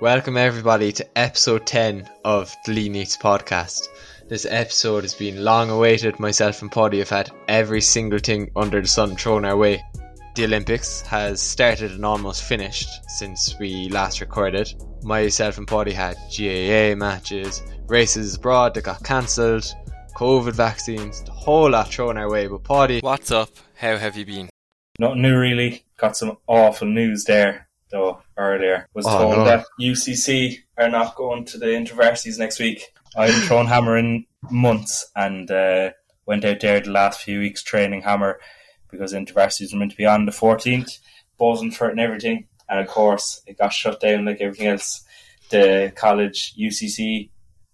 Welcome everybody to episode 10 of the Leen Eats podcast. This episode has been long awaited. Myself and Paudie have had every single thing under the sun thrown our way. The Olympics has started and almost finished since we last recorded. Myself and Paudie had GAA matches, races abroad that got cancelled, COVID vaccines, the whole lot thrown our way. But Paudie, what's up? How have you been? Nothing new really. Got some awful news there though earlier. Was oh, told no. that UCC are not going to the intervarsities next week. I haven't thrown hammer in months and uh, went out there the last few weeks training hammer because intervarsities were meant to be on the 14th, buzzing for it and everything. And of course, it got shut down like everything else. The college UCC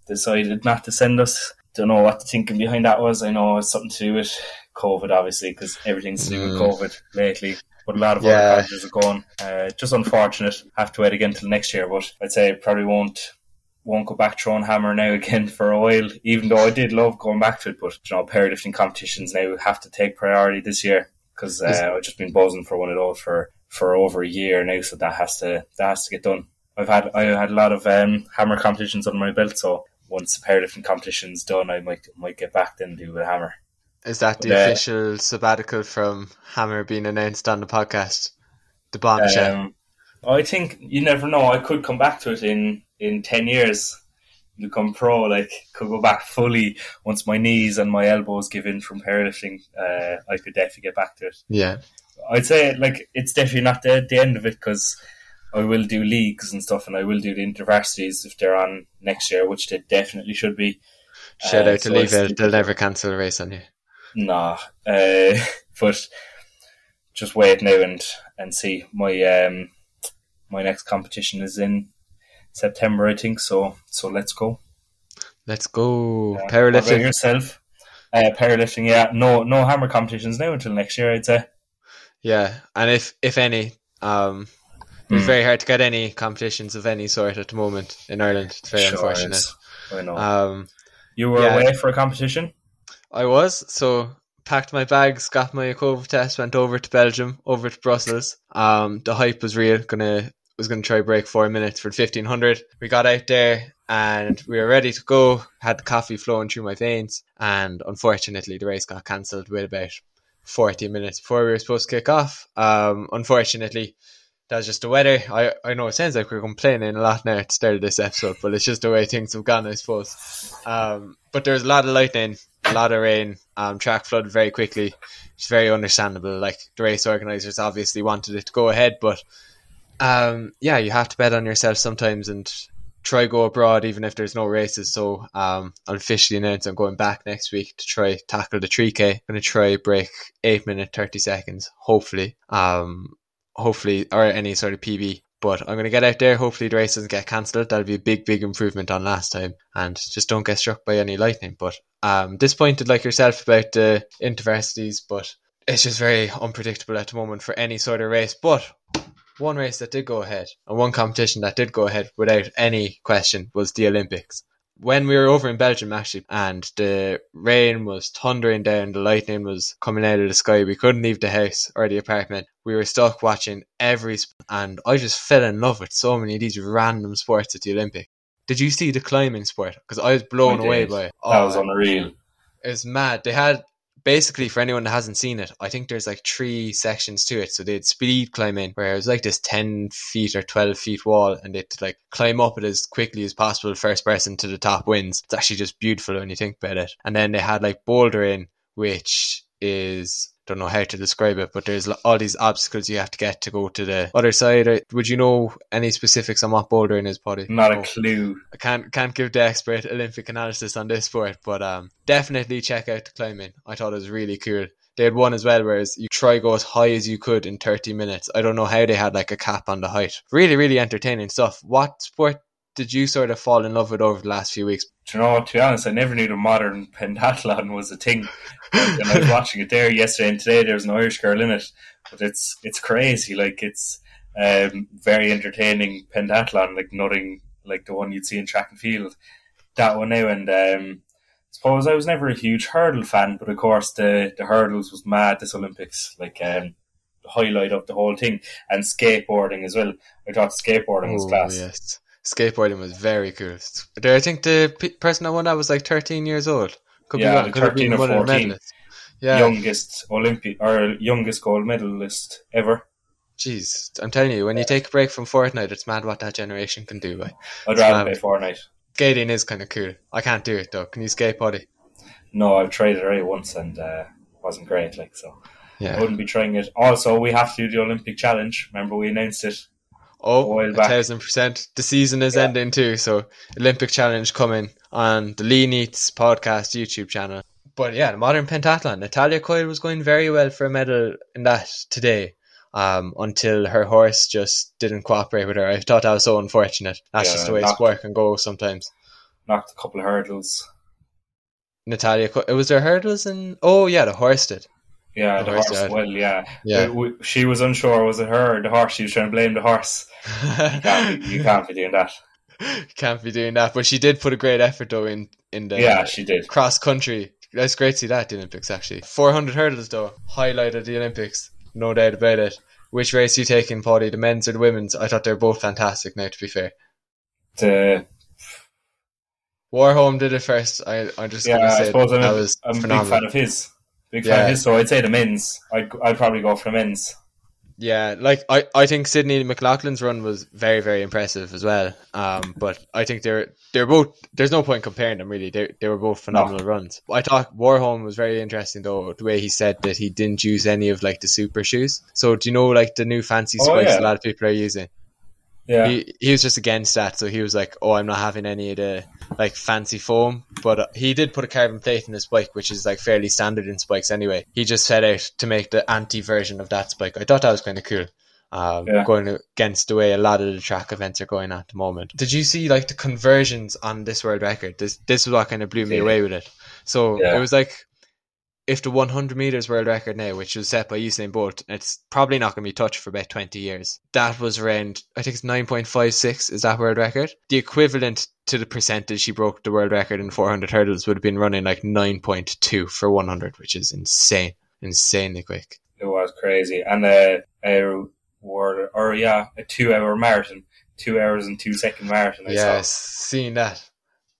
decided not to send us. Don't know what the thinking behind that was. I know it's something to do with COVID, obviously, because everything's to do with mm. COVID lately but a lot of yeah. other colleges are going. Uh, just unfortunate. Have to wait again till next year, but I'd say probably won't won't go back to throwing hammer now again for a while. Even though I did love going back to it, but you know, powerlifting competitions now have to take priority this year because uh, I've just been buzzing for one of those for for over a year now. So that has to that has to get done. I've had I had a lot of um, hammer competitions under my belt, so once the powerlifting competition's done, I might might get back then do a hammer. Is that the uh, official sabbatical from Hammer being announced on the podcast? The bombshell. Um, I think you never know. I could come back to it in in ten years. Become pro, like could go back fully once my knees and my elbows give in from powerlifting. Uh, I could definitely get back to it. Yeah, I'd say like it's definitely not the, the end of it because I will do leagues and stuff, and I will do the intervarsities if they're on next year, which they definitely should be. Shout uh, out to so Leave They'll never cancel a race on you. Nah, uh, but just wait now and and see. My um my next competition is in September, I think. So so let's go. Let's go uh, powerlifting yourself. Uh, powerlifting, yeah. No no hammer competitions now until next year. I'd say. Yeah, and if if any, um, it's mm. very hard to get any competitions of any sort at the moment in Ireland. It's very sure unfortunate. Is. I know. Um, you were yeah. away for a competition. I was so packed my bags, got my COVID test, went over to Belgium, over to Brussels. Um, the hype was real. Gonna was gonna try break four minutes for fifteen hundred. We got out there and we were ready to go. Had the coffee flowing through my veins, and unfortunately the race got cancelled with about forty minutes before we were supposed to kick off. Um, unfortunately. That's just the weather. I, I know it sounds like we're complaining a lot now at the start of this episode, but it's just the way things have gone, I suppose. Um, but there's a lot of lightning a lot of rain. Um, track flooded very quickly. It's very understandable. Like the race organisers obviously wanted it to go ahead, but um, yeah, you have to bet on yourself sometimes and try go abroad even if there's no races. So um, I'll officially announce I'm going back next week to try tackle the 3K. I'm going to try break eight minute thirty seconds, hopefully. Um, hopefully or any sort of PB. But I'm going to get out there. Hopefully, the race doesn't get cancelled. That'll be a big, big improvement on last time. And just don't get struck by any lightning. But um, disappointed like yourself about the intervarsities, but it's just very unpredictable at the moment for any sort of race. But one race that did go ahead and one competition that did go ahead without any question was the Olympics when we were over in Belgium actually, and the rain was thundering down, the lightning was coming out of the sky. We couldn't leave the house or the apartment. We were stuck watching every, sp- and I just fell in love with so many of these random sports at the Olympic. Did you see the climbing sport? Because I was blown I away by it. Oh, that was oh, unreal. It was mad. They had basically for anyone that hasn't seen it, I think there's like three sections to it. So they'd speed climb in where it was like this ten feet or twelve feet wall, and they'd like climb up it as quickly as possible. First person to the top wins. It's actually just beautiful when you think about it. And then they had like bouldering, which is don't know how to describe it, but there's all these obstacles you have to get to go to the other side. Would you know any specifics on what bouldering is, Paudie? Not a clue. I can't can't give the expert Olympic analysis on this sport, but um, definitely check out the climbing. I thought it was really cool. They had one as well, whereas you try go as high as you could in 30 minutes. I don't know how they had like a cap on the height. Really, really entertaining stuff. What sport did you sort of fall in love with over the last few weeks? Do you know, to be honest, I never knew the modern pentathlon was a thing. and I was watching it there yesterday and today. There's an Irish girl in it, but it's it's crazy. Like it's um, very entertaining pentathlon, like nothing like the one you'd see in track and field. That one now, and um, I suppose I was never a huge hurdle fan, but of course the the hurdles was mad this Olympics. Like um, the highlight of the whole thing, and skateboarding as well. I thought skateboarding was oh, class. Yes skateboarding was very cool. I think the person that won that was like 13 years old. Could yeah, be, could 13 or 14. Yeah. Youngest Olympic or youngest gold medalist ever. Jeez, I'm telling you, when yeah. you take a break from Fortnite, it's mad what that generation can do. I'd rather play Fortnite. Skating is kind of cool. I can't do it though. Can you skate, buddy? No, I've tried it already once and uh, wasn't great. Like so, yeah. I wouldn't be trying it. Also, we have to do the Olympic challenge. Remember, we announced it. Oh, a thousand percent. The season is yeah. ending too, so Olympic challenge coming on the Leen Eats podcast YouTube channel. But yeah, the modern pentathlon. Natalya Coyle was going very well for a medal in that today um, until her horse just didn't cooperate with her. I thought that was so unfortunate. That's yeah, just the way knocked, sport can go sometimes. Knocked a couple of hurdles. Natalia, it was there hurdles and oh yeah, the horse did. Yeah, oh, the, the horse. horse well, yeah, yeah. We, we, she was unsure. Was it her or the horse? She was trying to blame the horse. you, can't be, you can't be doing that. Can't be doing that. But she did put a great effort though in in the yeah she did cross country. That's great to see that the Olympics actually. Four hundred hurdles though, highlight of the Olympics no doubt about it. Which race you taking, Paudie? The men's or the women's? I thought they were both fantastic. Now, to be fair, the Warholm did it first. I I just yeah, I suppose that I'm, was I'm a big fan of his. Big yeah. fan of his. So I'd say the men's. I'd I'd probably go for the men's. Yeah, like I, I think Sydney McLaughlin's run was very, very impressive as well. Um, but I think they're they're both. There's no point comparing them really. They they were both phenomenal no. runs. I thought Warholm was very interesting though. The way he said that he didn't use any of like the super shoes. So do you know like the new fancy spikes oh, yeah. a lot of people are using? Yeah, he, he was just against that. So he was like, "Oh, I'm not having any of the like fancy foam." But uh, he did put a carbon plate in his bike, which is like fairly standard in spikes anyway. He just set out to make the anti version of that spike. I thought that was kind of cool. Um, yeah. Going against the way a lot of the track events are going at the moment. Did you see like the conversions on this world record? This this was what kind of blew me away with it. So yeah. it was like if the 100 meters world record now, which was set by Usain Bolt, it's probably not going to be touched for about 20 years. That was around, I think it's 9.56 is that world record. The equivalent to the percentage he broke the world record in 400 hurdles would have been running like 9.2 for 100, which is insane, insanely quick. It was crazy, and a, a world or yeah, a two-hour marathon, two hours and two second marathon. I yes, saw. seeing that,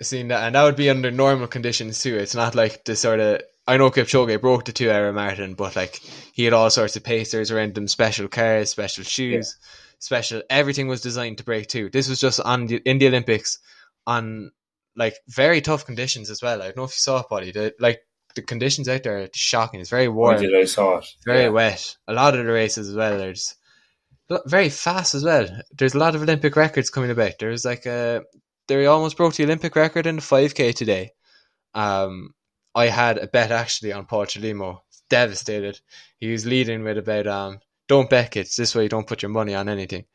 seeing that, and that would be under normal conditions too. It's not like the sort of I know Kipchoge broke the two hour marathon, but like he had all sorts of pacers around him, special cars, special shoes, yeah. special everything was designed to break two. This was just on the, in the Olympics on like very tough conditions as well. I don't know if you saw it, buddy. The, like the conditions out there are shocking. It's very warm. did I saw it? Very yeah. wet. A lot of the races as well. There's very fast as well. There's a lot of Olympic records coming about. There's like a they almost broke the Olympic record in the 5k today. Um, I had a bet actually on Paul Chelimo. Devastated. He was leading with about um don't bet it. This way you don't put your money on anything.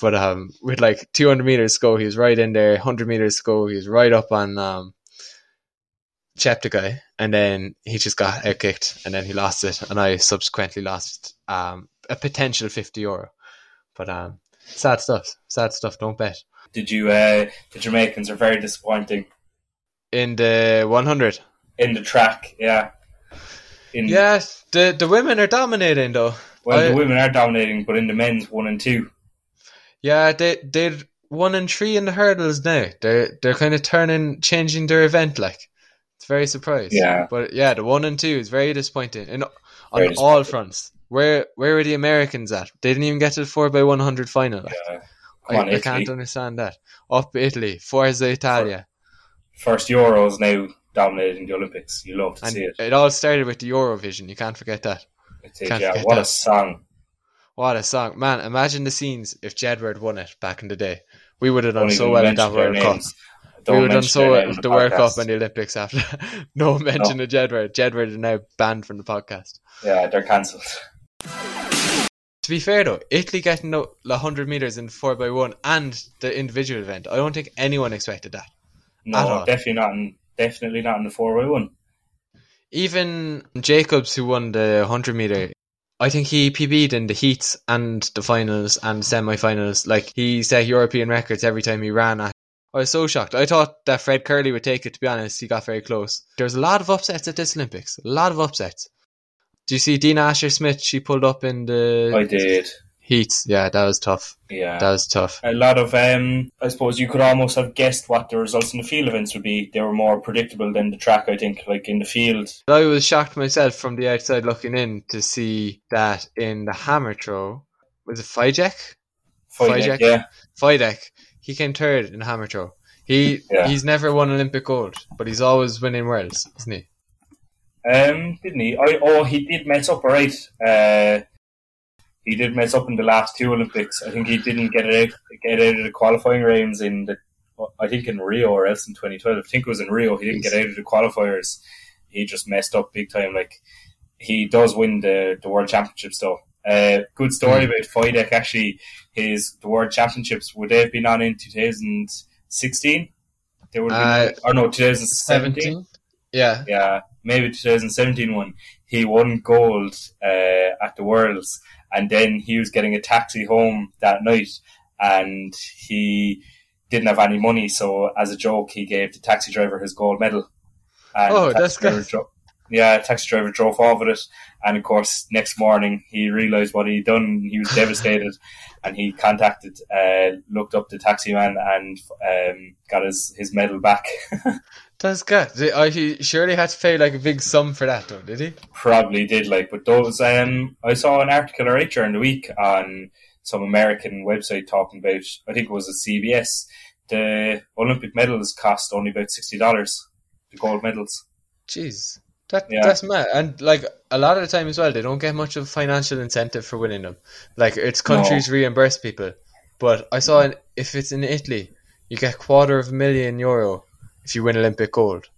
But um with like 200 meters to go, he was right in there. 100 meters to go, he was right up on um Cheptegei, and then he just got out kicked, and then he lost it, and I subsequently lost um a potential 50 euro. But um sad stuff. Sad stuff. Don't bet. Did you? uh The Jamaicans are very disappointing in the 100 in the track. Yeah. In, yes, the the women are dominating though. Well, I, the women are dominating, but in the men's one and two. Yeah, they they're one and three in the hurdles now. They're they're kind of turning, changing their event. Like it's very surprised. Yeah, but yeah, the one and two is very disappointing, and on disappointing. all fronts. Where where were the Americans at? They didn't even get to the four by one hundred final. Yeah. I, on, I can't understand that. Up Italy, Forza Italia. First Euros now dominating the Olympics. You love to and see it. It all started with the Eurovision. You can't forget that. Is, yeah. What that. a song! What a song, man! Imagine the scenes if Jedward won it back in the day. We would have done Don't so well in that World Cup. Don't we would have done so well the, the World Cup and the Olympics after. no mention no. of Jedward. Jedward is now banned from the podcast. Yeah, they're cancelled. To be fair though, Italy getting the 100 metres in 4x1 and the individual event, I don't think anyone expected that. No, definitely not. In, definitely not in the four by one. Even Jacobs, who won the 100 meter, I think he PB'd in the heats and the finals and semi-finals. Like he set European records every time he ran. At. I was so shocked. I thought that Fred Kerley would take it. To be honest, he got very close. There's a lot of upsets at this Olympics. A lot of upsets. Do you see Dina Asher Smith? She pulled up in the. I did. Heats, yeah, that was tough. Yeah, that was tough. A lot of, um, I suppose, you could almost have guessed what the results in the field events would be. They were more predictable than the track. I think, like in the field. I was shocked myself from the outside looking in to see that in the hammer throw was it Fijek? Fijek, yeah. Fajdek. He came third in hammer throw. He yeah. he's never won Olympic gold, but he's always winning worlds, isn't he? Um, didn't he? I, oh, he did mess up, right? Uh, he did mess up in the last two Olympics. I think he didn't get it out, get out of the qualifying rounds in the, I think in Rio or else in 2012. I think it was in Rio. He didn't get out of the qualifiers. He just messed up big time. Like he does win the the world championships though. Uh, good story mm. about Fajdek. Actually, his the world championships would they have been on in 2016? They would have been, uh, or no 2017. Yeah, yeah, maybe 2017 one. He won gold uh, at the Worlds and then he was getting a taxi home that night, and he didn't have any money. So as a joke, he gave the taxi driver his gold medal. And oh, that's good. Dro- yeah, taxi driver drove off with it, and of course, next morning he realised what he'd done. He was devastated, and he contacted, uh, looked up the taxi man, and um, got his his medal back. That's good. Oh, he surely had to pay like a big sum for that, though, did he? Probably did. Like, but those. Um, I saw an article right during the week on some American website talking about. I think it was at CBS. The Olympic medals cost only about sixty dollars. The gold medals. Jeez, that yeah. that's mad. And like a lot of the time as well, they don't get much of a financial incentive for winning them. Like it's countries no. reimburse people. But I saw in, if it's in Italy, you get quarter of a million euro if you win Olympic gold,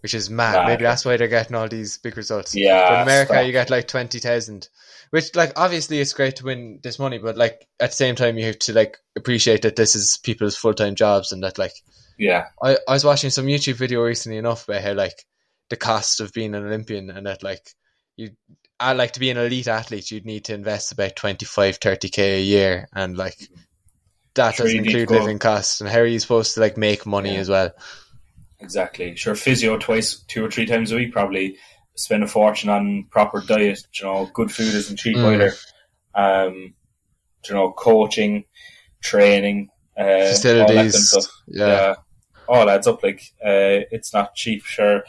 which is mad. Right. Maybe that's why they're getting all these big results. Yeah. But in America, stop. you get like 20,000, which like obviously it's great to win this money, but like at the same time, you have to like appreciate that this is people's full time jobs and that like, yeah. I, I was watching some YouTube video recently enough about how like the cost of being an Olympian and that like you, I like to be an elite athlete, you'd need to invest about 25, 30k a year and like that doesn't include living costs. And how are you supposed to like make money yeah. as well? Exactly. Sure, physio twice, two or three times a week, probably spend a fortune on proper diet. You know, good food isn't cheap mm. either. Um, you know, coaching, training, uh, facilities, all yeah. yeah, all adds up. Like, uh, it's not cheap. Sure,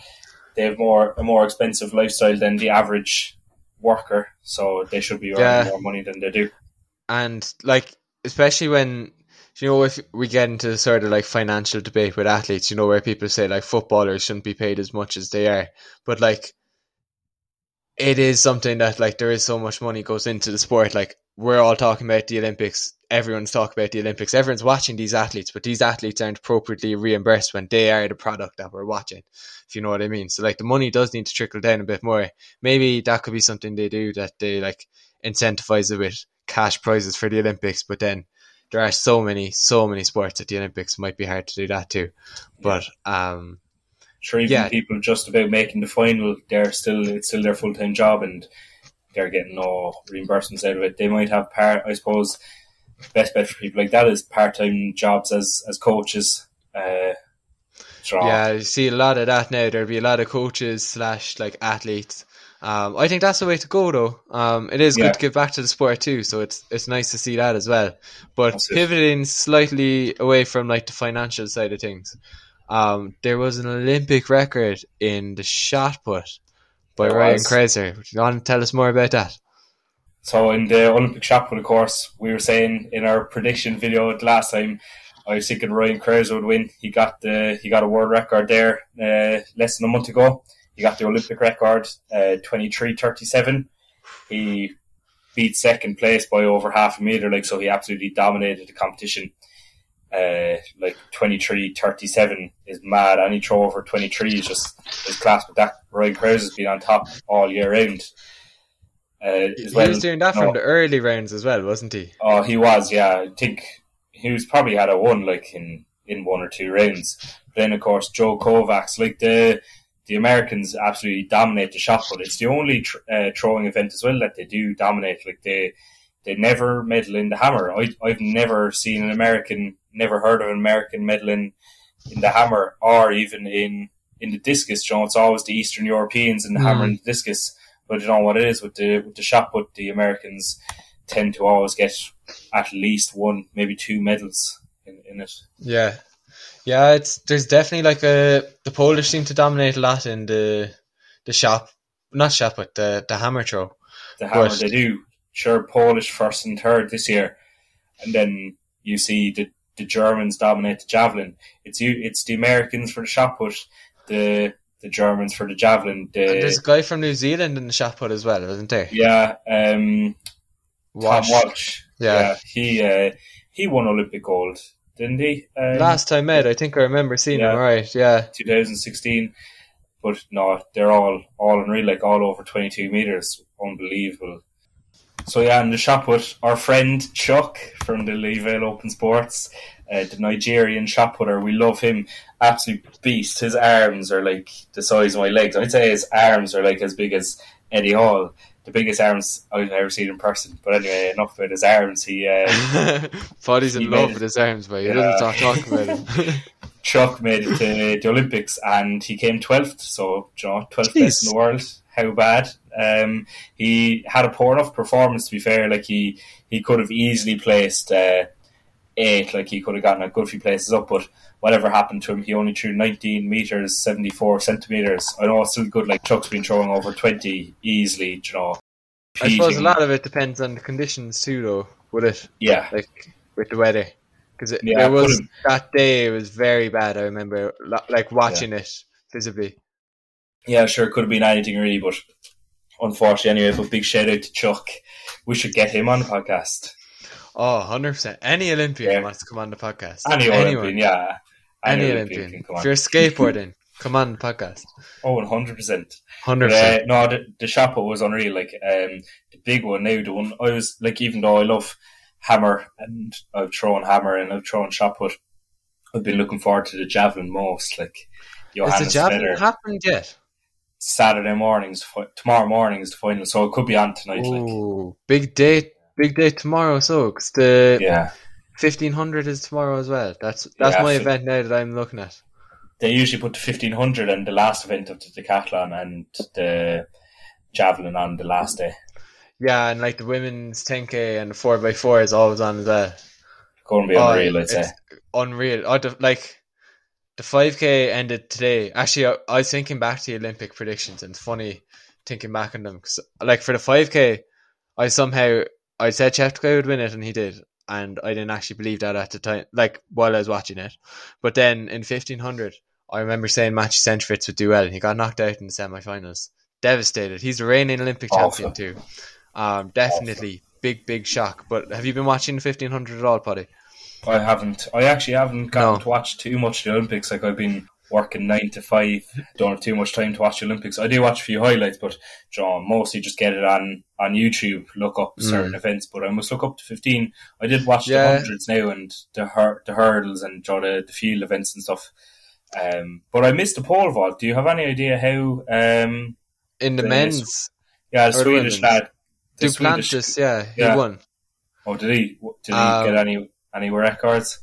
they have more a more expensive lifestyle than the average worker, so they should be earning yeah. more money than they do. And like, especially when you know, if we get into the sort of like financial debate with athletes, you know, where people say like footballers shouldn't be paid as much as they are, but like it is something that like there is so much money goes into the sport. Like we're all talking about the Olympics, everyone's talking about the Olympics, everyone's watching these athletes, but these athletes aren't appropriately reimbursed when they are the product that we're watching. If you know what I mean. So like the money does need to trickle down a bit more. Maybe that could be something they do that they like incentivize it with cash prizes for the Olympics, but then there are so many, so many sports at the Olympics. It might be hard to do that too. But um, sure, even yeah. people just about making the final, they're still it's still their full time job, and they're getting no reimbursements out of it. They might have part, I suppose. Best bet for people like that is part time jobs as as coaches. Uh, yeah, you see a lot of that now. There'll be a lot of coaches slash like athletes um, I think that's the way to go, though. Um, it is yeah. good to give back to the sport too, so it's it's nice to see that as well. But that's pivoting it. slightly away from like the financial side of things, um, there was an Olympic record in the shot put by there Ryan Crouser. Do you want to tell us more about that? So in the Olympic shot put, of course, we were saying in our prediction video last time, I was thinking Ryan Crazer would win. He got the he got a world record there uh, less than a month ago. He got the Olympic record, uh, 23.37. He beat second place by over half a meter, like so. He absolutely dominated the competition. Uh, like 23.37 is mad. Any throw over 23 is just is class. But that Ryan Crouser has been on top all year round. Uh, he well, was doing that from the early rounds as well, wasn't he? Oh, he was. Yeah, I think he was probably had a one like in in one or two rounds. But then of course Joe Kovacs, like the the Americans absolutely dominate the shot put. It's the only tr- uh, throwing event as well that they do dominate. Like they they never medal in the hammer. I, I've never seen an American, never heard of an American medaling in the hammer or even in in the discus. You know, it's always the Eastern Europeans in the mm. hammer and the discus. But you know what it is with the with the shot put, the Americans tend to always get at least one, maybe two medals in, in it. Yeah, yeah. It's there's definitely like a the Polish seem to dominate a lot in the the shop, not shop, but the the hammer throw. The hammer but, they do. Sure, Polish first and third this year, and then you see the the Germans dominate the javelin. It's you. It's the Americans for the shot put. The the Germans for the javelin. The, there's a guy from New Zealand in the shot put as well, isn't there? Yeah, um, Walsh. Tom Walsh. Yeah, yeah he uh, he won Olympic gold, didn't he? Um, Last time I met, I think I remember seeing yeah, him. Right, yeah, 2016. But no, they're all all unreal, like all over 22 meters, unbelievable. So yeah, in the shot put, our friend Chuck from the Louisville Open Sports, uh, the Nigerian shot putter, we love him. Absolute beast. His arms are like the size of my legs. I'd say his arms are like as big as Eddie Hall the biggest arms I've ever seen in person. But anyway, enough about his arms. He uh, he's in love with his arms, but he yeah. doesn't talk, talk about him. Chuck made it to the Olympics and he came twelfth. So, you know, twelfth best in the world. How bad? Um, he had a poor enough performance. To be fair, like he he could have easily placed uh, eight. Like he could have gotten a good few places up, but whatever happened to him, he only threw 19 meters, 74 centimeters. I know it's still good. Like Chuck's been throwing over 20 easily. You know, I suppose a lot of it depends on the conditions too, though. Would it? Yeah. Like with the weather, because it, yeah, it was that day. It was very bad. I remember like watching yeah. it visibly. Yeah, sure. It could have been anything really, but unfortunately, anyway. But big shout out to Chuck. We should get him on the podcast. Oh, 100%. Any Olympian yeah. wants to come on the podcast. Any Anyone. Olympian, yeah. Any, Any Olympian. Olympian if you're skateboarding, come on the podcast. Oh, 100%. 100%. But, uh, no, the, the Chapo was unreal. Like, um, the big one now, the one I was, like, even though I love hammer and I've thrown hammer and I've thrown shot put, I've been looking forward to the javelin most. Like, Johannes Has the javelin Vetter. happened yet? Saturday mornings, tomorrow morning is the final, so it could be on tonight. Ooh, like. big day big day tomorrow. So cause the yeah fifteen hundred is tomorrow as well. That's that's yeah, my event now that I'm looking at. They usually put the fifteen hundred and the last event of the decathlon and the javelin on the last day. Yeah, and like the women's ten k and the four x four is always on as well. Going to be unreal, oh, I'd say. Unreal. Oh, like the five k ended today. Actually, I, I, was thinking back to the Olympic predictions, and it's funny thinking back on them because, like, for the five k, I somehow I said Cheptegei would win it, and he did. And I didn't actually believe that at the time, like while I was watching it. But then in 1500, I remember saying Matthew Centrowitz would do well, and he got knocked out in the semi-finals. Devastated. He's the reigning Olympic champion too. Um, definitely big, big shock. But have you been watching 1500 at all, Paudie? I haven't. I actually haven't gotten no. to watch too much of the Olympics. Like I've been working nine to five, don't have too much time to watch the Olympics. I do watch a few highlights, but John mostly just get it on on YouTube, look up mm. certain events. But I must look up to fifteen. I did watch yeah. the hundreds now and the hur- the hurdles and John, the, the field events and stuff. Um, but I missed the pole vault. Do you have any idea how? Um, in the, the men's, yeah, the Swedish the lad, Duplantis, Swedish, yeah, he yeah. won. Oh, did he? Did he um, get any any records?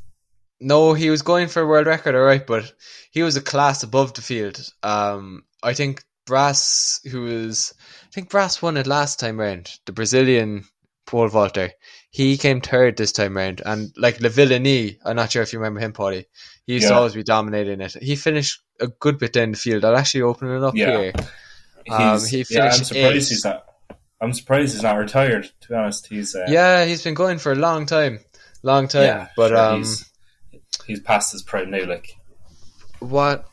No, he was going for a world record, all right, but he was a class above the field. Um, I think Braz, who was, I think Braz won it last time round, the Brazilian pole vaulter. He came third this time round, and like Lavillenie, I'm not sure if you remember him, Paudie. He used yeah. to always be dominating it. He finished a good bit down the field. I'll actually open it up yeah. here. Um, he finished yeah, I'm surprised eighth. he's not. I'm surprised he's not retired. To be honest, he's uh, yeah, he's been going for a long time, long time. Yeah, but um, he's, he's past his prime now. Like what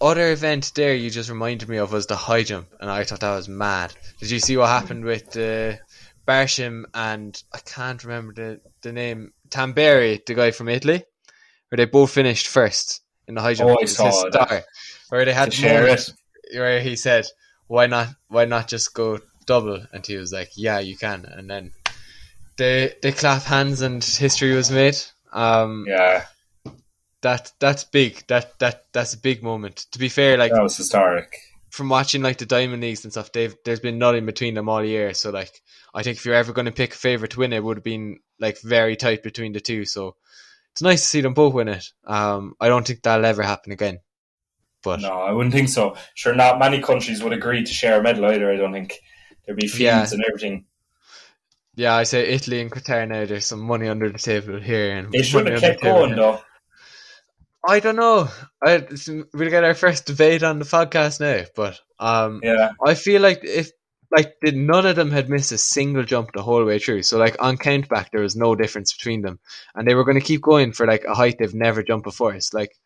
other event there you just reminded me of was the high jump, and I thought that was mad. Did you see what happened with uh, Barshim and I can't remember the, the name Tamberi, the guy from Italy, where they both finished first in the high jump. Oh, I saw that. Where they had to share it. Where he said, "Why not? Why not just go double?" And he was like, "Yeah, you can." And then they they clap hands, and history was made. Um, yeah, that that's big. That that that's a big moment. To be fair, like that was historic. From watching like the Diamond Leagues and stuff, they've there's been nothing between them all year. So like, I think if you're ever going to pick a favorite to win, it would have been like very tight between the two. So it's nice to see them both win it. Um, I don't think that'll ever happen again. But no, I wouldn't think so. Sure, not many countries would agree to share a medal either. I don't think there'd be feuds yeah. and everything. Yeah, I say Italy and Qatar now. There's some money under the table here, and they should have kept going though. I don't know. I, we'll get our first debate on the podcast now, but um, yeah, I feel like if like did none of them had missed a single jump the whole way through. So like on count back, there was no difference between them, and they were going to keep going for like a height they've never jumped before. It's like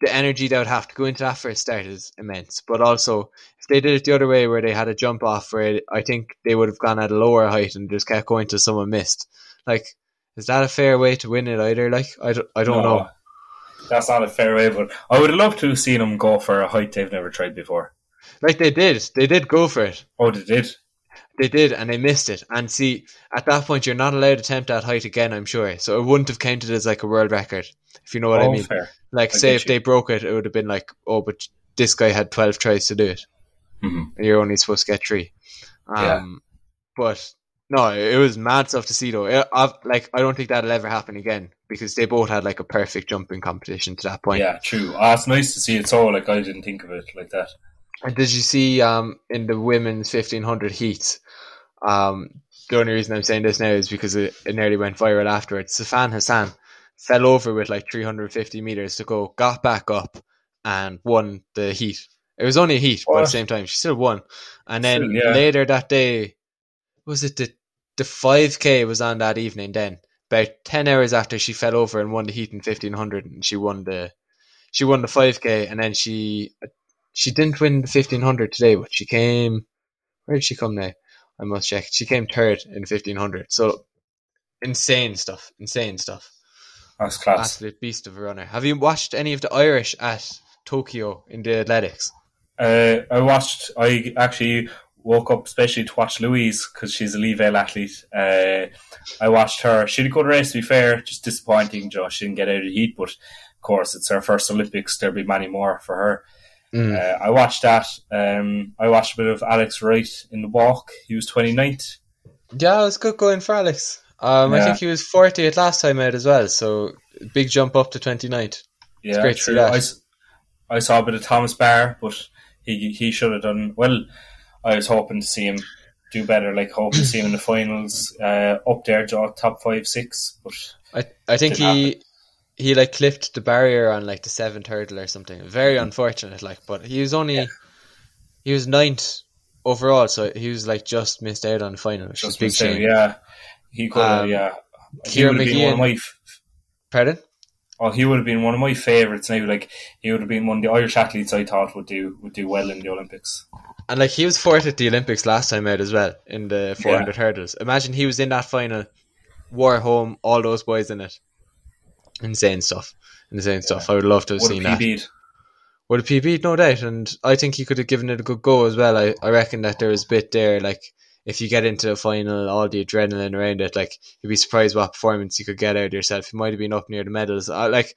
the energy they would have to go into that first start is immense. But also, if they did it the other way, where they had a jump off, where I think they would have gone at a lower height and just kept going till someone missed. Like, is that a fair way to win it either? Like, I don't, I don't no, know. That's not a fair way, but I would love to have seen them go for a height they've never tried before. Like they did, they did go for it. Oh, they did. They did, and they missed it. And see, at that point, you're not allowed to attempt that height again. I'm sure, so it wouldn't have counted as like a world record, if you know what oh, I mean. Fair. Like, I say if you. they broke it, it would have been like, oh, but this guy had twelve tries to do it, mm-hmm. and you're only supposed to get three. Um, yeah. But no, it was mad stuff to see though. It, like, I don't think that'll ever happen again because they both had like a perfect jumping competition to that point. Yeah, true. Oh, it's nice to see it so. Like, I didn't think of it like that. And did you see um in the women's fifteen hundred heats? Um, the only reason I'm saying this now is because it, it nearly went viral afterwards. Sifan Hassan fell over with like 350 meters to go, got back up, and won the heat. It was only a heat, what? but at the same time, she still won. And then still, yeah. later that day, was it the the 5k was on that evening? Then about 10 hours after she fell over and won the heat in 1500, and she won the she won the 5k, and then she she didn't win the 1500 today, but she came. Where did she come now? I must check. She came third in 1500. So insane stuff. Insane stuff. That's class. Absolute beast of a runner. Have you watched any of the Irish at Tokyo in the athletics? Uh, I watched. I actually woke up especially to watch Louise because she's a Leevale athlete. Uh, I watched her. She had a good race. To be fair, just disappointing. Josh She didn't get out of the heat, but of course it's her first Olympics. There'll be many more for her. Mm. Uh, I watched that. Um, I watched a bit of Alex Wright in the walk. He was 29th. Yeah, it was good going for Alex. Um, yeah. I think he was 40th last time out as well, so big jump up to 29th. Yeah, great true. I, I saw a bit of Thomas Barr, but he he should have done well. I was hoping to see him do better, like hoping to see him in the finals, uh, up there, top five, six. But I I think he happen he like clipped the barrier on like the seventh hurdle or something. Very unfortunate, like, but he was only yeah. he was ninth overall, so he was like just missed out on the final, which just big shame. yeah, he could, um, yeah. He would have been one of my. Pardon? Oh, he would have been one of my favourites now. Like he would have been one of the Irish athletes I thought would do would do well in the Olympics. And like he was fourth at the Olympics last time out as well in the 400 yeah. hurdles. Imagine he was in that final, Warholm all those boys in it insane stuff. Insane stuff. I would love to have seen that. Would have PB'd, no doubt. And I think he could have given it a good go as well. I, I reckon that there was a bit there, like, if you get into the final, all the adrenaline around it, like, you'd be surprised what performance you could get out of yourself. You might have been up near the medals. I, like,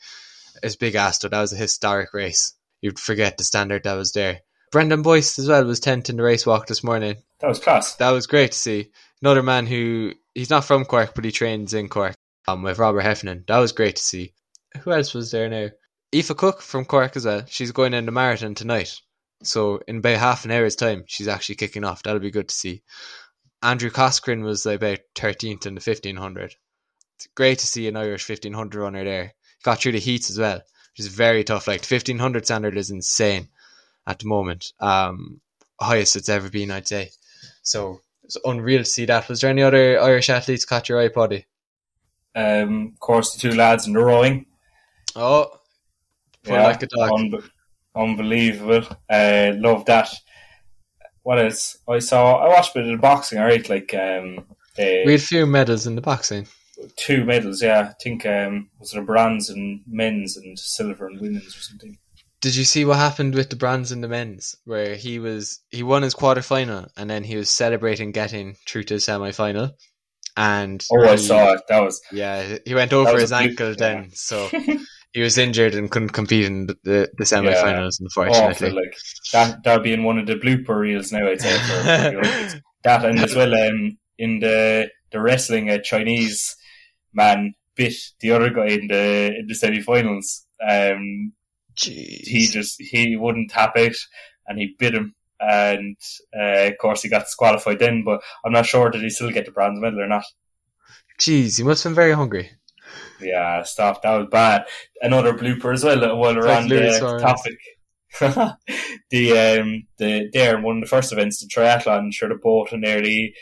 it's big ass, though. That was a historic race. You'd forget the standard that was there. Brendan Boyce as well was 10th in the race walk this morning. That was class. That was great to see. Another man who, he's not from Cork, but he trains in Cork um, with Robert Heffernan. That was great to see. Who else was there now? Aoife Cooke from Cork as well. She's going in the marathon tonight. So in about half an hour's time, she's actually kicking off. That'll be good to see. Andrew Coscoran was about 13th in the 1500. It's great to see an Irish 1500 runner there. Got through the heats as well, which is very tough. Like the 1500 standard is insane at the moment. Um, highest it's ever been, I'd say. So it's unreal to see that. Was there any other Irish athletes caught your eye, Paudie? Um, of course, the two lads in the rowing. Oh, yeah, like a dog. Un- unbelievable. Uh, love that. What else? I saw. I watched a bit of the boxing. All right, like um, they, we had a few medals in the boxing. Two medals, yeah. I think um, was it a bronze in men's and silver in women's or something. Did you see what happened with the bronze and the men's, where he was he won his quarter final and then he was celebrating getting through to the semi final, and oh, he, I saw it. That was yeah. He went over his ankle then, so he was injured and couldn't compete in the the, the semi-finals. Yeah. Unfortunately, like that that'll be in one of the blooper reels now. I'd say for, that and as well um, in the the wrestling, a Chinese man bit the other guy in the in the semi-finals. Um, Jeez. he just he wouldn't tap out, and he bit him and uh, of course he got disqualified then. But I'm not sure did he still get the bronze medal or not. Jeez, he must have been very hungry. Yeah, stop. That was bad. Another blooper as well while we're on the topic. the um the there one of the first events, the triathlon, sure the boat and nearly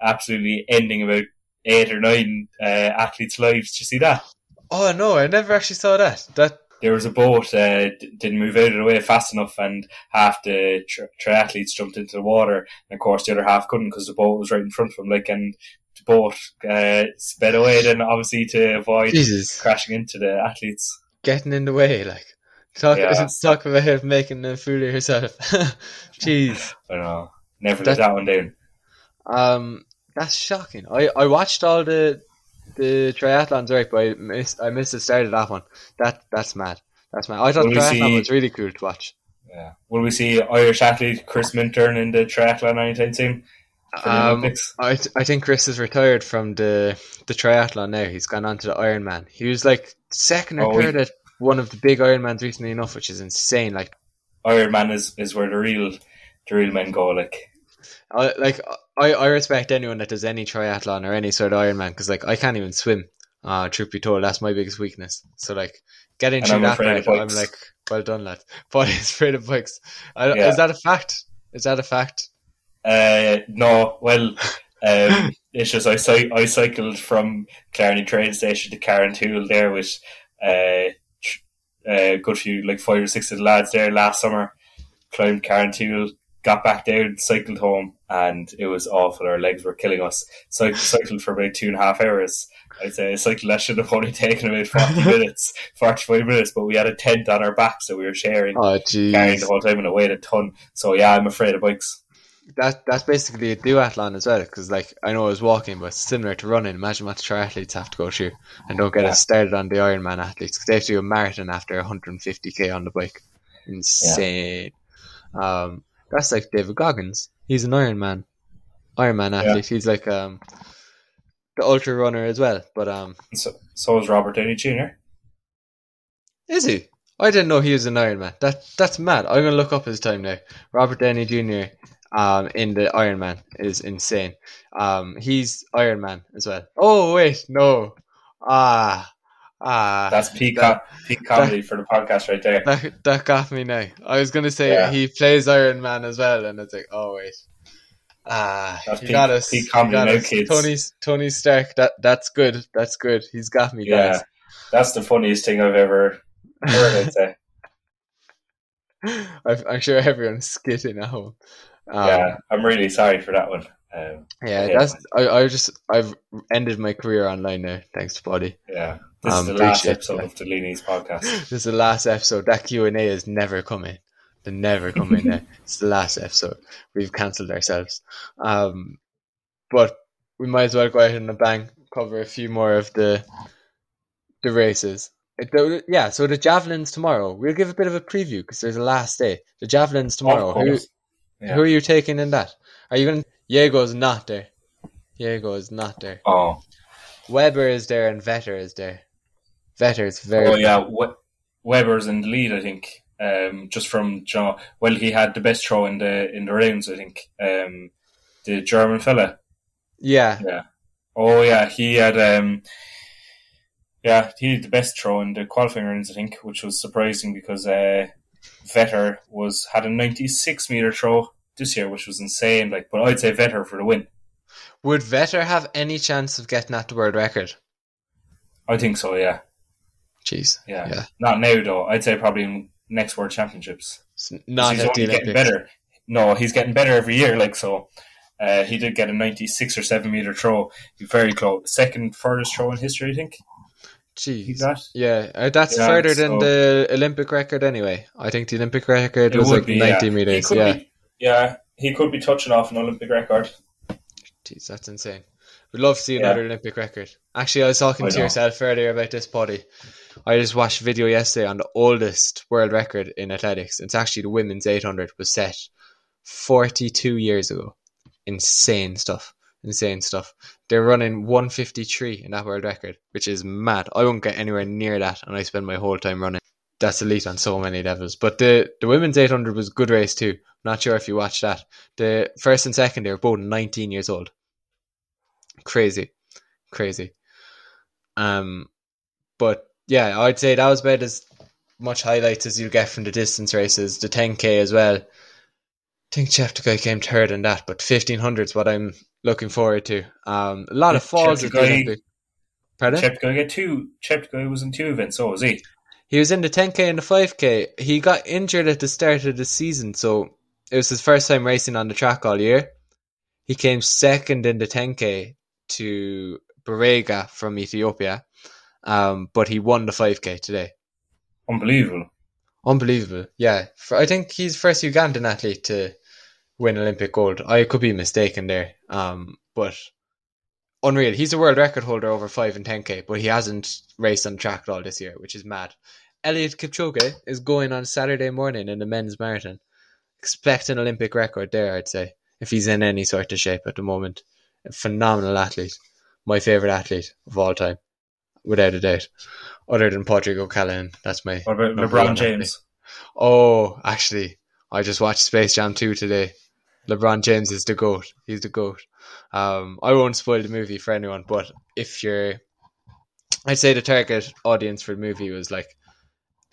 absolutely ending about eight or nine uh, athletes' lives. Did you see that? Oh no, I never actually saw that. That there was a boat uh, didn't move out of the way fast enough, and half the tri- triathletes jumped into the water, and of course the other half couldn't because the boat was right in front of them. Like, and the boat uh, sped away then, obviously to avoid Jesus. crashing into the athletes. Getting in the way, like talk, yeah. talk about making a fool of yourself. Jeez, I know. Never let that one down. Um, that's shocking. I, I watched all the the triathlons right, but I missed I missed the start of that one. That that's mad. That's mad. I thought Will triathlon see, was really cool to watch. Yeah. Will we see Irish athlete Chris Minturn in the triathlon anytime soon? Um, I th- I think Chris is retired from the the triathlon now. He's gone on to the Ironman. He was like second or oh, third at one of the big Ironmans recently enough, which is insane. Like Ironman is, is where the real the real men go. Like I like I, I respect anyone that does any triathlon or any sort of Ironman because like I can't even swim. Uh, truth be told, that's my biggest weakness. So like getting through that part, I'm like, well done, lad. But he's afraid of bikes. I, yeah. Is that a fact? Is that a fact? Uh, no. Well, um, it's just I, I cycled from Clarny train station to Carrauntoohil there with uh, a good few, like five or six of the lads there last summer. Climbed Carrauntoohil, got back down, cycled home, and it was awful. Our legs were killing us. So I cycled for about two and a half hours. I'd say a cycle that should have only taken about 40 minutes, 45 minutes, but we had a tent on our back, so we were sharing, oh, carrying the whole time, and it weighed a ton. So yeah, I'm afraid of bikes. That that's basically a duathlon as well, because like I know I was walking, but similar to running. Imagine what triathletes have to go through, and don't get yeah. us started on the Ironman athletes because they have to do a marathon after 150k on the bike. Insane. Yeah. Um, that's like David Goggins. He's an Iron Man, Iron Man athlete. Yeah. He's like um, the ultra runner as well. But um, so so is Robert Downey Jr. Is he? I didn't know he was an Ironman. That that's mad. I'm gonna look up his time now. Robert Downey Jr. Um, in the Iron Man is insane. Um, he's Ironman as well. Oh wait, no. Ah, Ah, that's peak, that, peak comedy that, for the podcast right there. That, that got me now. I was going to say yeah. he plays Iron Man as well, and it's like, oh wait, ah, that's peak, got us. Peak comedy now, kids. Tony Tony Stark. That that's good. That's good. He's got me, yeah, guys. That's the funniest thing I've ever heard. I'd say. I'm sure everyone's skitting at home. Um, yeah, I'm really sorry for that one. Um, yeah, that's I, I just I've ended my career online now, thanks to Paudie. Yeah, this um, is the last episode of the Leen Eats podcast. this is the last episode. That Q and A is never coming. They're never coming. now. It's the last episode. We've cancelled ourselves. Um, but we might as well go ahead and a bang cover a few more of the the races. It, yeah, so the javelins tomorrow. We'll give a bit of a preview because there's a last day. The javelins tomorrow. Who, yeah. who are you taking in that? Are you going? To Yego's not there. Yego is not there. Oh. Weber is there and Vetter is there. Vetter is very. Oh yeah, we- Weber's in the lead, I think. Um, just from John. Well, he had the best throw in the in the rounds, I think. Um, the German fella. Yeah. Yeah. Oh yeah, he had. Um, yeah, he had the best throw in the qualifying rounds, I think, which was surprising because uh, Vetter was had a 96 meter throw this year, which was insane. Like, but I'd say Vetter for the win. Would Vetter have any chance of getting at the world record? I think so. Yeah. Jeez. Yeah. yeah. Not now though. I'd say probably in next World Championships. It's not he's only getting better. No, he's getting better every year. Like so. Uh, he did get a 96 or 7 meter throw. Very close. Second furthest throw in history, I think. Jeez. That? Yeah, uh, that's yeah, further so than the Olympic record anyway. I think the Olympic record was like be, 90 yeah. meters. Yeah. Be, yeah, he could be touching off an Olympic record. Jeez, that's insane. We'd love to see another yeah. Olympic record. Actually, I was talking I to know. yourself earlier about this Paudie. I just watched a video yesterday on the oldest world record in athletics. It's actually the women's 800 was set 42 years ago. Insane stuff. Insane stuff. They're running 153 in that world record, which is mad. I won't get anywhere near that, and I spend my whole time running. That's elite on so many levels. But the, the women's 800 was a good race too. Not sure if you watched that. The first and second, they were both 19 years old. Crazy, crazy. Um, but yeah, I'd say that was about as much highlights as you get from the distance races. The 10k as well. I think Cheptegei came third in that, but 1500 is what I'm looking forward to. Um, a lot of falls at the Olympic. Pardon? Cheptegei get two. Cheptegei was in two events, so was he. He was in the 10k and the 5k. He got injured at the start of the season, so it was his first time racing on the track all year. He came second in the 10k to Barega from Ethiopia, um, but he won the 5k today. Unbelievable. Unbelievable. Yeah. For, I think he's first Ugandan athlete to win Olympic gold. I could be mistaken there. Um, but unreal. He's a world record holder over 5 and 10k, but he hasn't raced on track at all this year, which is mad. Eliud Kipchoge is going on Saturday morning in the men's marathon. Expect an Olympic record there, I'd say, if he's in any sort of shape at the moment. A phenomenal athlete. My favourite athlete of all time, without a doubt other than Padraig O'Callaghan. That's my. What about LeBron James? Oh, actually, I just watched Space Jam 2 today. LeBron James is the GOAT. He's the GOAT. Um, I won't spoil the movie for anyone, but if you're. I'd say the target audience for the movie was like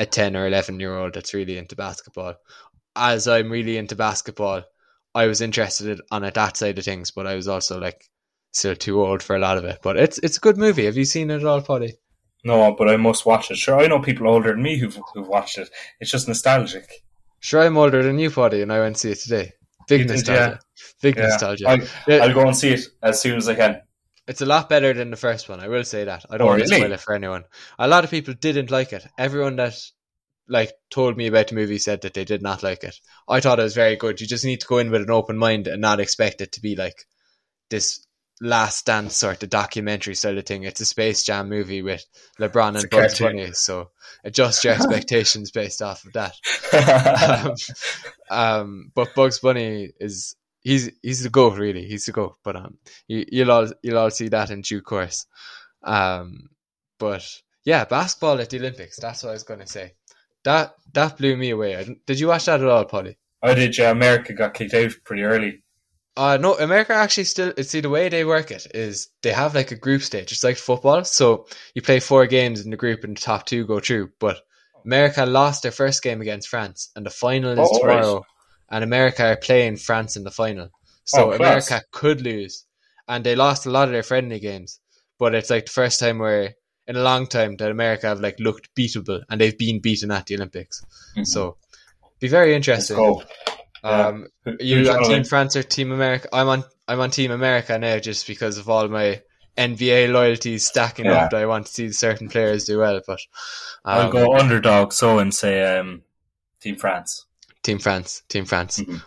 a 10 or 11 year old that's really into basketball. As I'm really into basketball, I was interested on it, that side of things, but I was also like still too old for a lot of it. But it's it's a good movie. Have you seen it at all, Paudie? No, but I must watch it. Sure, I know people older than me who've, who've watched it. It's just nostalgic. Sure, I'm older than you, Paudie, and I went to see it today. Big nostalgia. Yeah. Big yeah. nostalgia. I'll, I'll, go and see it as soon as I can. It's a lot better than the first one. I will say that. I don't oh, want really? to spoil it for anyone. A lot of people didn't like it. Everyone that like told me about the movie said that they did not like it. I thought it was very good. You just need to go in with an open mind and not expect it to be like this last dance sort of documentary sort of thing. It's a Space Jam movie with LeBron and Bugs Bunny, so adjust your expectations based off of that. um, um, but Bugs Bunny is he's he's the goat really. He's the goat. But um, you, will all you'll all see that in due course. Um, but yeah, basketball at the Olympics. That's what I was gonna say. That that blew me away. Did you watch that at all, Polly? I did. Yeah, America got kicked out pretty early. Uh, no, America actually still see the way they work it is they have like a group stage. It's like football, so you play four games in the group, and the top two go through. But America lost their first game against France, and the final is oh, tomorrow. Right. And America are playing France in the final, so oh, America could lose, and they lost a lot of their friendly games. But it's like the first time where in a long time that America have like looked beatable, and they've been beaten at the Olympics. Mm-hmm. So be very interesting. Um, you on Team France or Team America? I'm on I'm on Team America now just because of all my NBA loyalties stacking yeah. up. I want to see certain players do well, but um, I'll go underdog so and say um, Team France. Team France, Team France. Mm-hmm.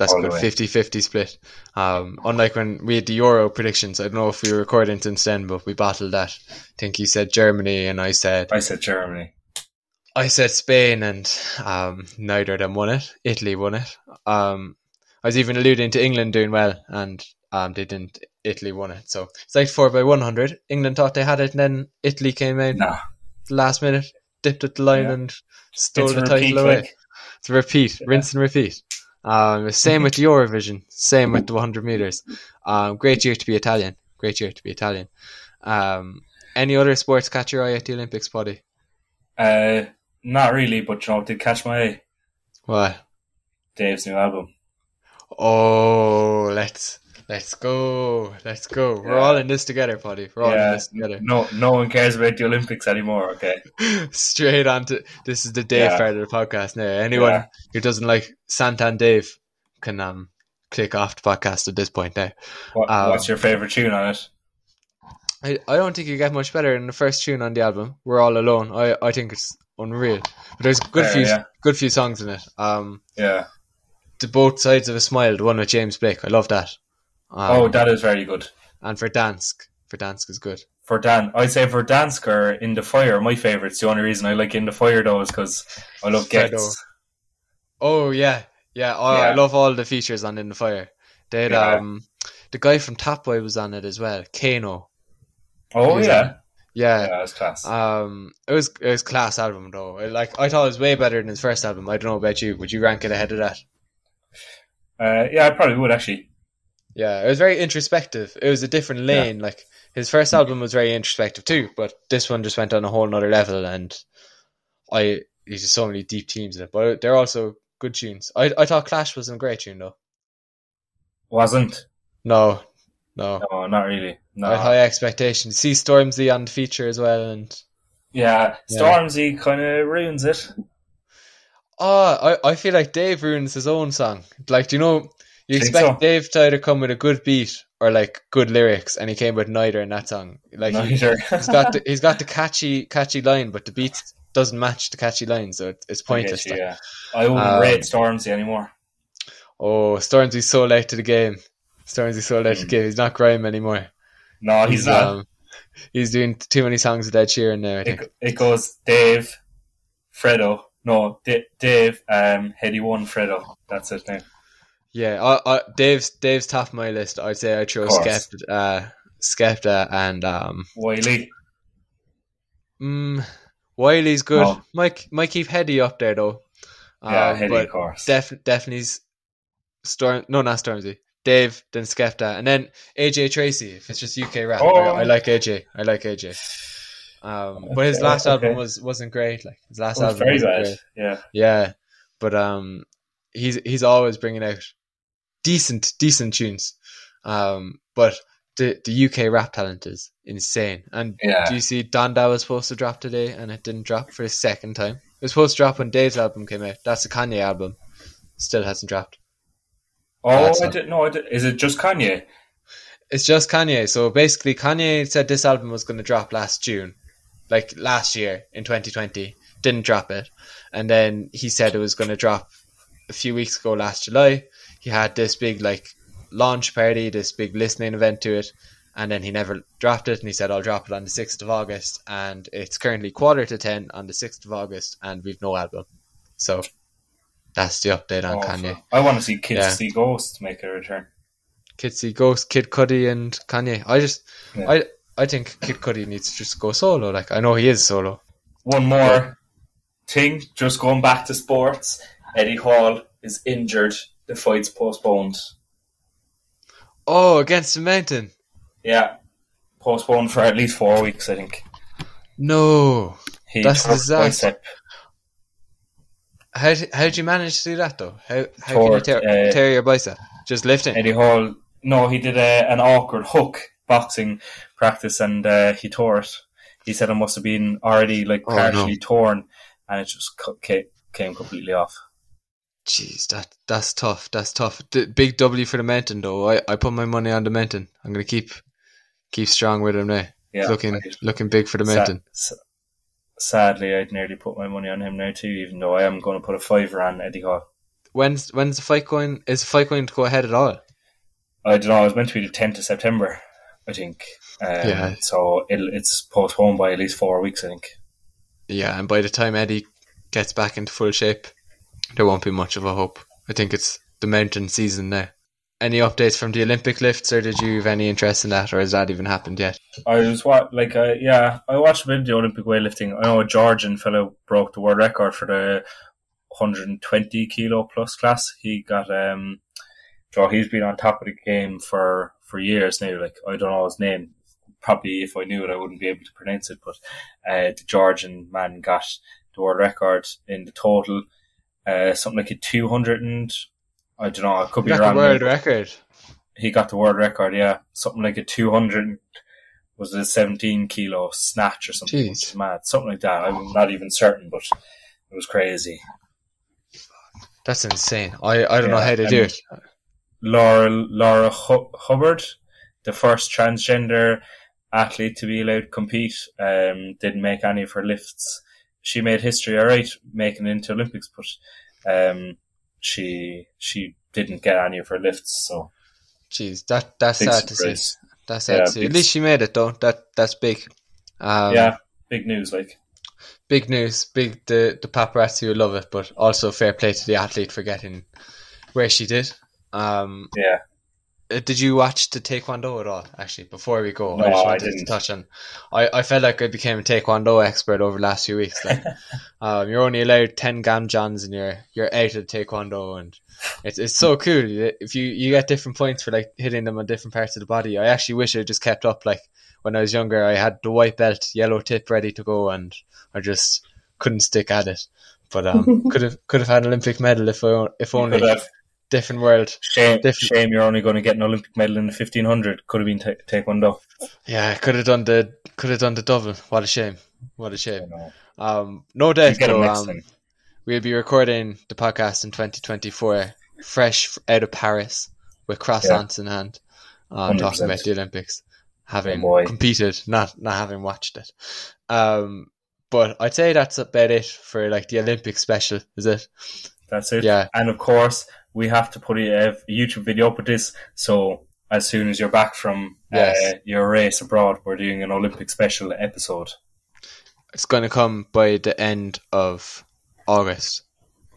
That's all good 50-50 split. Um, unlike when we had the Euro predictions, I don't know if we were recording since then, but we battled that. I think you said Germany and I said I said Germany. I said Spain, and um, neither of them won it. Italy won it. Um, I was even alluding to England doing well, and um, they didn't. Italy won it. So it's like four by one hundred. England thought they had it, and then Italy came in nah. last minute, dipped at the line, yeah. and stole it's the title away. Like. It's a repeat, yeah. rinse and repeat. Um, same with Eurovision. Same with the 100 meters. Um, great year to be Italian. Great year to be Italian. Um, any other sports catch your eye at the Olympics, Paudie? Uh, not really, but you know, did catch my eye. What? Dave's new album. Oh, let's let's go, let's go. We're all in this together, Paudie. We're all yeah. in this together. No, no one cares about the Olympics anymore. Okay. Straight on to this is the Dave yeah. part of the podcast now. Anyone yeah. who doesn't like Santan Dave can um click off the podcast at this point now. What, um, what's your favorite tune on it? I, I don't think you get much better than the first tune on the album. We're all alone. I, I think it's unreal. But there's good few yeah. good few songs in it. Um, yeah. The both sides of a smile, the one with James Blake. I love that. Um, oh, that is very good. And Verdansk, for Dansk is good. Verdan, I'd say Verdansk or In the Fire, my favourites. The only reason I like In the Fire though is because I love Ghetts. Oh yeah, yeah. Oh, yeah. I love all the features on In the Fire. They yeah. um, the guy from Top Boy was on it as well. Kano. Oh yeah. Yeah, yeah, it was class. Um, it was it was class album though. Like I thought it was way better than his first album. I don't know about you. Would you rank it ahead of that? Uh, yeah, I probably would actually. Yeah, it was very introspective. It was a different lane. Yeah. Like his first album was very introspective too, but this one just went on a whole nother level. And I, there's just so many deep themes in it, but they're also good tunes. I I thought Clash was a great tune though. Wasn't. No, no, no, not really. No. I had high expectations. See Stormzy on the feature as well, and yeah, Stormzy yeah. kind of ruins it. Oh, I, I feel like Dave ruins his own song. Like, do you know, you expect so. Dave to either come with a good beat or like good lyrics, and he came with neither in that song. Like, neither. he, has got the, he's got the catchy catchy line, but the beat doesn't match the catchy line, so it, it's pointless. I you, yeah, I wouldn't um, rate Stormzy anymore. Oh, Stormzy's so late to the game. Stormzy's so late mm. to the hmm. game. He's not grime anymore. No, he's, he's not. Um, he's doing too many songs with Ed Sheeran now. I think it, it goes Dave, Fredo, no, D- Dave, um, Headie One, Fredo. That's his name. Yeah, I, I, Dave's Dave's top of my list. I'd say I chose Skepta, uh, Skepta and um, Wiley. Mm, Wiley's good. Oh. Might might keep Headie up there though. Um, yeah, Headie, of course. Def, definitely Storm. No, not Stormzy. Dave, then Skepta, and then AJ Tracey. If it's just UK rap, oh. I, I, like AJ. I like AJ. Um, but his last okay. album was wasn't great. Like his last album, very bad. Great. Yeah, yeah. But um, he's he's always bringing out decent decent tunes. Um, but the the UK rap talent is insane. And yeah. do you see Donda was supposed to drop today, and it didn't drop for a second time. It was supposed to drop when Dave's album came out. That's a Kanye album. Still hasn't dropped. Oh, I didn't know. Is it just Kanye? It's just Kanye. So basically, Kanye said this album was going to drop last June, like last year in 2020. Didn't drop it, and then he said it was going to drop a few weeks ago, last July. He had this big like launch party, this big listening event to it, and then he never dropped it. And he said, "I'll drop it on the sixth of August," and it's currently quarter to ten on the sixth of August, and we've no album. So that's the update on Kanye. I want to see Kids yeah. See Ghosts make a return. Kids See Ghosts, Kid Cudi, and Kanye. I just, yeah. I, I think Kid Cudi needs to just go solo. Like I know he is solo. One more thing, just going back to sports. Eddie Hall is injured. The fight's postponed. Oh, against the mountain. Yeah, postponed for at least four weeks, I think. No, he that's disaster. How how did you manage to do that though? How how Tore, can you tear, uh, tear your bicep? Just lifting. Eddie Hall. No, he did a, an awkward hook boxing practice and uh, he tore it. He said it must have been already like oh, partially no. torn, and it just came completely off. Jeez, that that's tough. That's tough. The big W for the mountain though. I, I put my money on the mountain. I'm gonna keep keep strong with him now. Yeah, looking looking big for the mountain sadly, I'd nearly put my money on him now too, even though I am going to put a fiver on Eddie Hall. When's when's the fight going? Is the fight going to go ahead at all? I don't know. It was meant to be the tenth of September, I think. Um, yeah. So it, it's postponed by at least four weeks, I think. Yeah, and by the time Eddie gets back into full shape, there won't be much of a hope. I think it's the mountain season now any updates from the Olympic lifts, or did you have any interest in that, or has that even happened yet? I was what like uh, yeah, I watched a bit of the Olympic weightlifting. I know a Georgian fellow broke the world record for the 120 kilo plus class. He got um, Joe. He's been on top of the game for for years now. Like I don't know his name. Probably if I knew it, I wouldn't be able to pronounce it. But uh, the Georgian man got the world record in the total. Uh, something like a 200 and I don't know. I could be got wrong. The world record. He got the world record. Yeah, something like a two hundred. Was it a seventeen kilo snatch or something? Jeez. mad. Something like that. I'm not even certain, but it was crazy. That's insane. I, I don't yeah, know how to do it. Laurel Laurel Hubbard, the first transgender athlete to be allowed to compete, um, didn't make any of her lifts. She made history, all right, making it into Olympics, but um, she she didn't get any of her lifts. So, jeez, that that's sad surprise. to see. That's sad yeah, to see. At least she made it though. That that's big. Um, yeah, big news. Like big news. Big the the paparazzi will love it, but also fair play to the athlete for getting where she did. Um, yeah. Uh, did you watch the Taekwondo at all? Actually, before we go, no, I, just I wanted didn't. to touch on. I, I felt like I became a Taekwondo expert over the last few weeks. Like, um, you're only allowed ten gamjeoms and you're you're out of Taekwondo, and it's it's so cool. If you you get different points for like hitting them on different parts of the body. I actually wish I just kept up. Like when I was younger, I had the white belt, yellow tip ready to go, and I just couldn't stick at it. But um, could have could have had an Olympic medal if I, if only different world. Shame, Different- shame you're only going to get an Olympic medal in the 1500. Could have been ta- Taekwondo. Yeah, could have done the could have done the double. What a shame! What a shame. Um, no doubt though. Um, we'll be recording the podcast in 2024, fresh out of Paris with croissants in hand, um, talking about the Olympics, having Oh, competed, not not having watched it. Um, but I'd say that's about it for like the Olympic special. Is it? That's it. Yeah. And of course, we have to put a, a YouTube video up with this. So as soon as you're back from Yes. uh, your race abroad, we're doing an Olympic special episode. It's going to come by the end of August.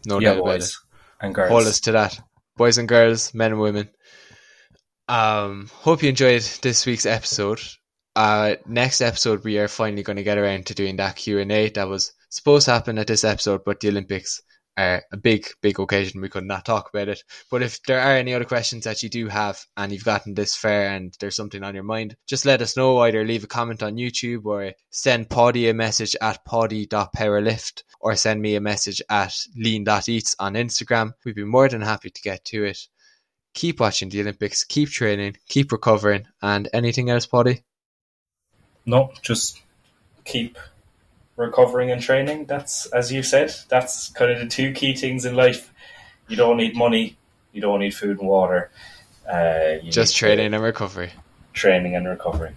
No yeah, doubt about it. and girls. hold us to that boys and girls men and women um hope you enjoyed this week's episode uh next episode we are finally going to get around to doing that q&a that was supposed to happen at this episode but the olympics are a big big occasion we could not talk about it but if there are any other questions that you do have and you've gotten this far and there's something on your mind just let us know either leave a comment on youtube or send Paudie a message at paudie.powerlift or send me a message at leen.eats on Instagram. We'd be more than happy to get to it. Keep watching the Olympics, keep training, keep recovering, and anything else, Paudie? No, just keep recovering and training. That's, as you said, that's kind of the two key things in life. You don't need money, you don't need food and water. Uh, you Just training and recovery. training and recovery.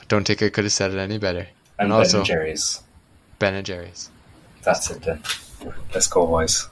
I don't think I could have said it any better. And, And also- Ben and Jerry's. Ben and Jerry's. That's it then. Let's go, boys.